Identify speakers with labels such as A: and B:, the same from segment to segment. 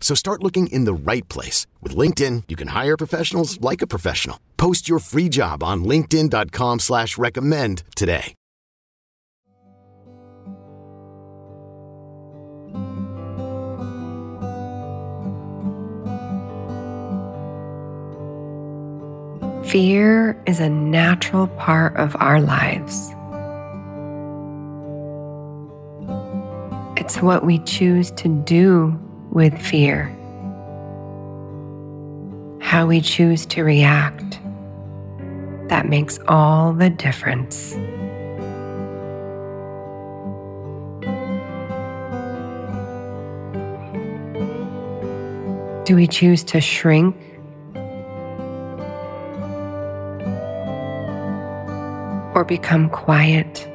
A: So start looking in the right place. With LinkedIn, you can hire professionals like a professional. Post your free job on linkedin.com slash recommend today.
B: Fear is a natural part of our lives. It's what we choose to do with fear, how we choose to react. That makes all the difference. Do we choose to shrink? Or become quiet?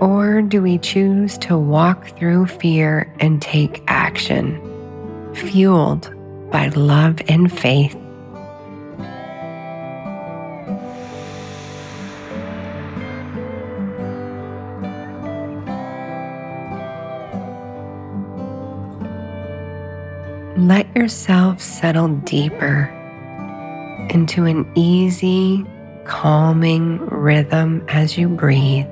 B: Or do we choose to walk through fear and take action, fueled by love and faith? Let yourself settle deeper into an easy, calming rhythm as you breathe.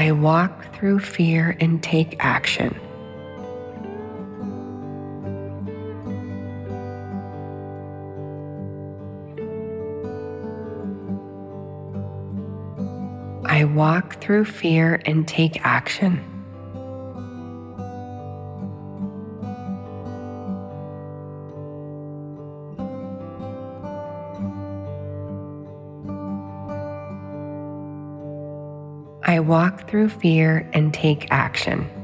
B: I walk through fear and take action. I walk through fear and take action. I walk through fear and take action.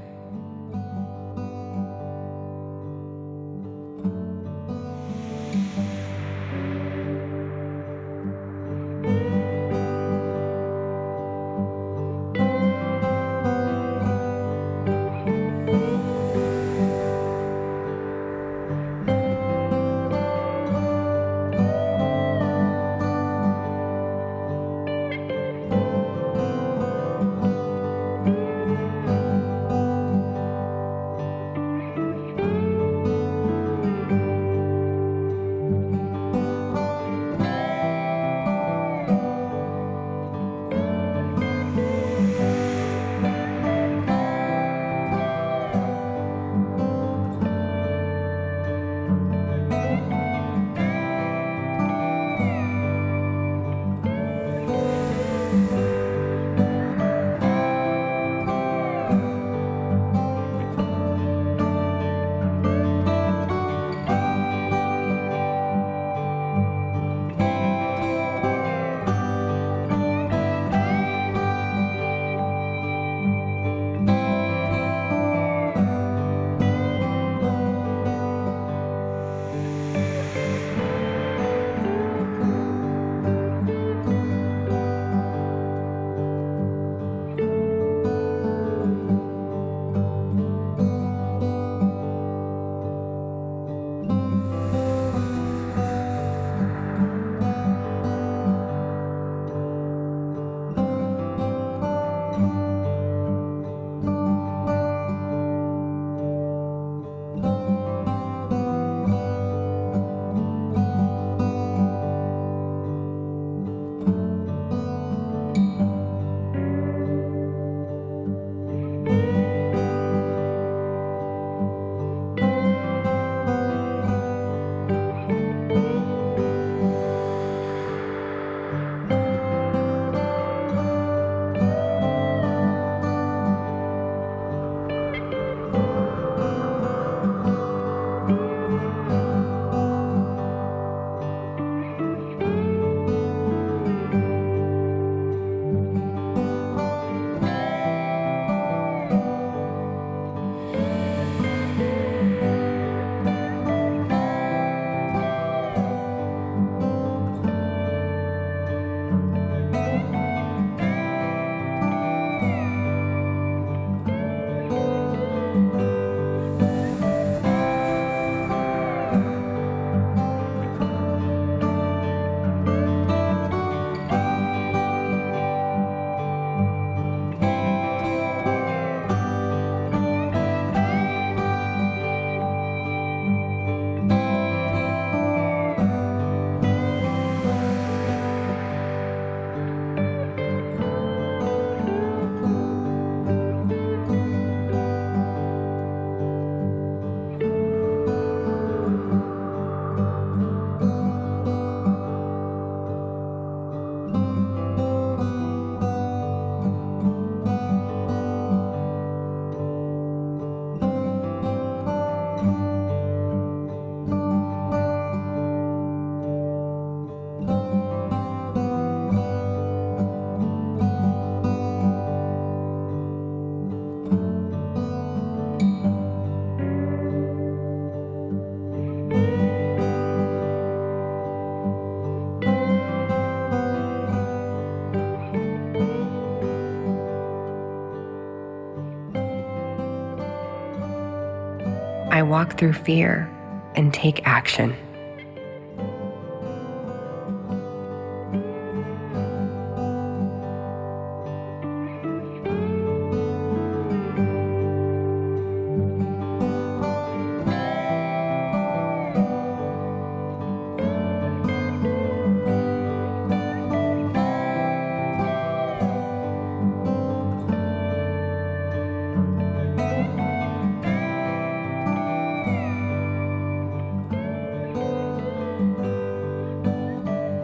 B: Walk through fear and take action.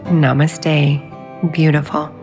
B: Namaste. Beautiful.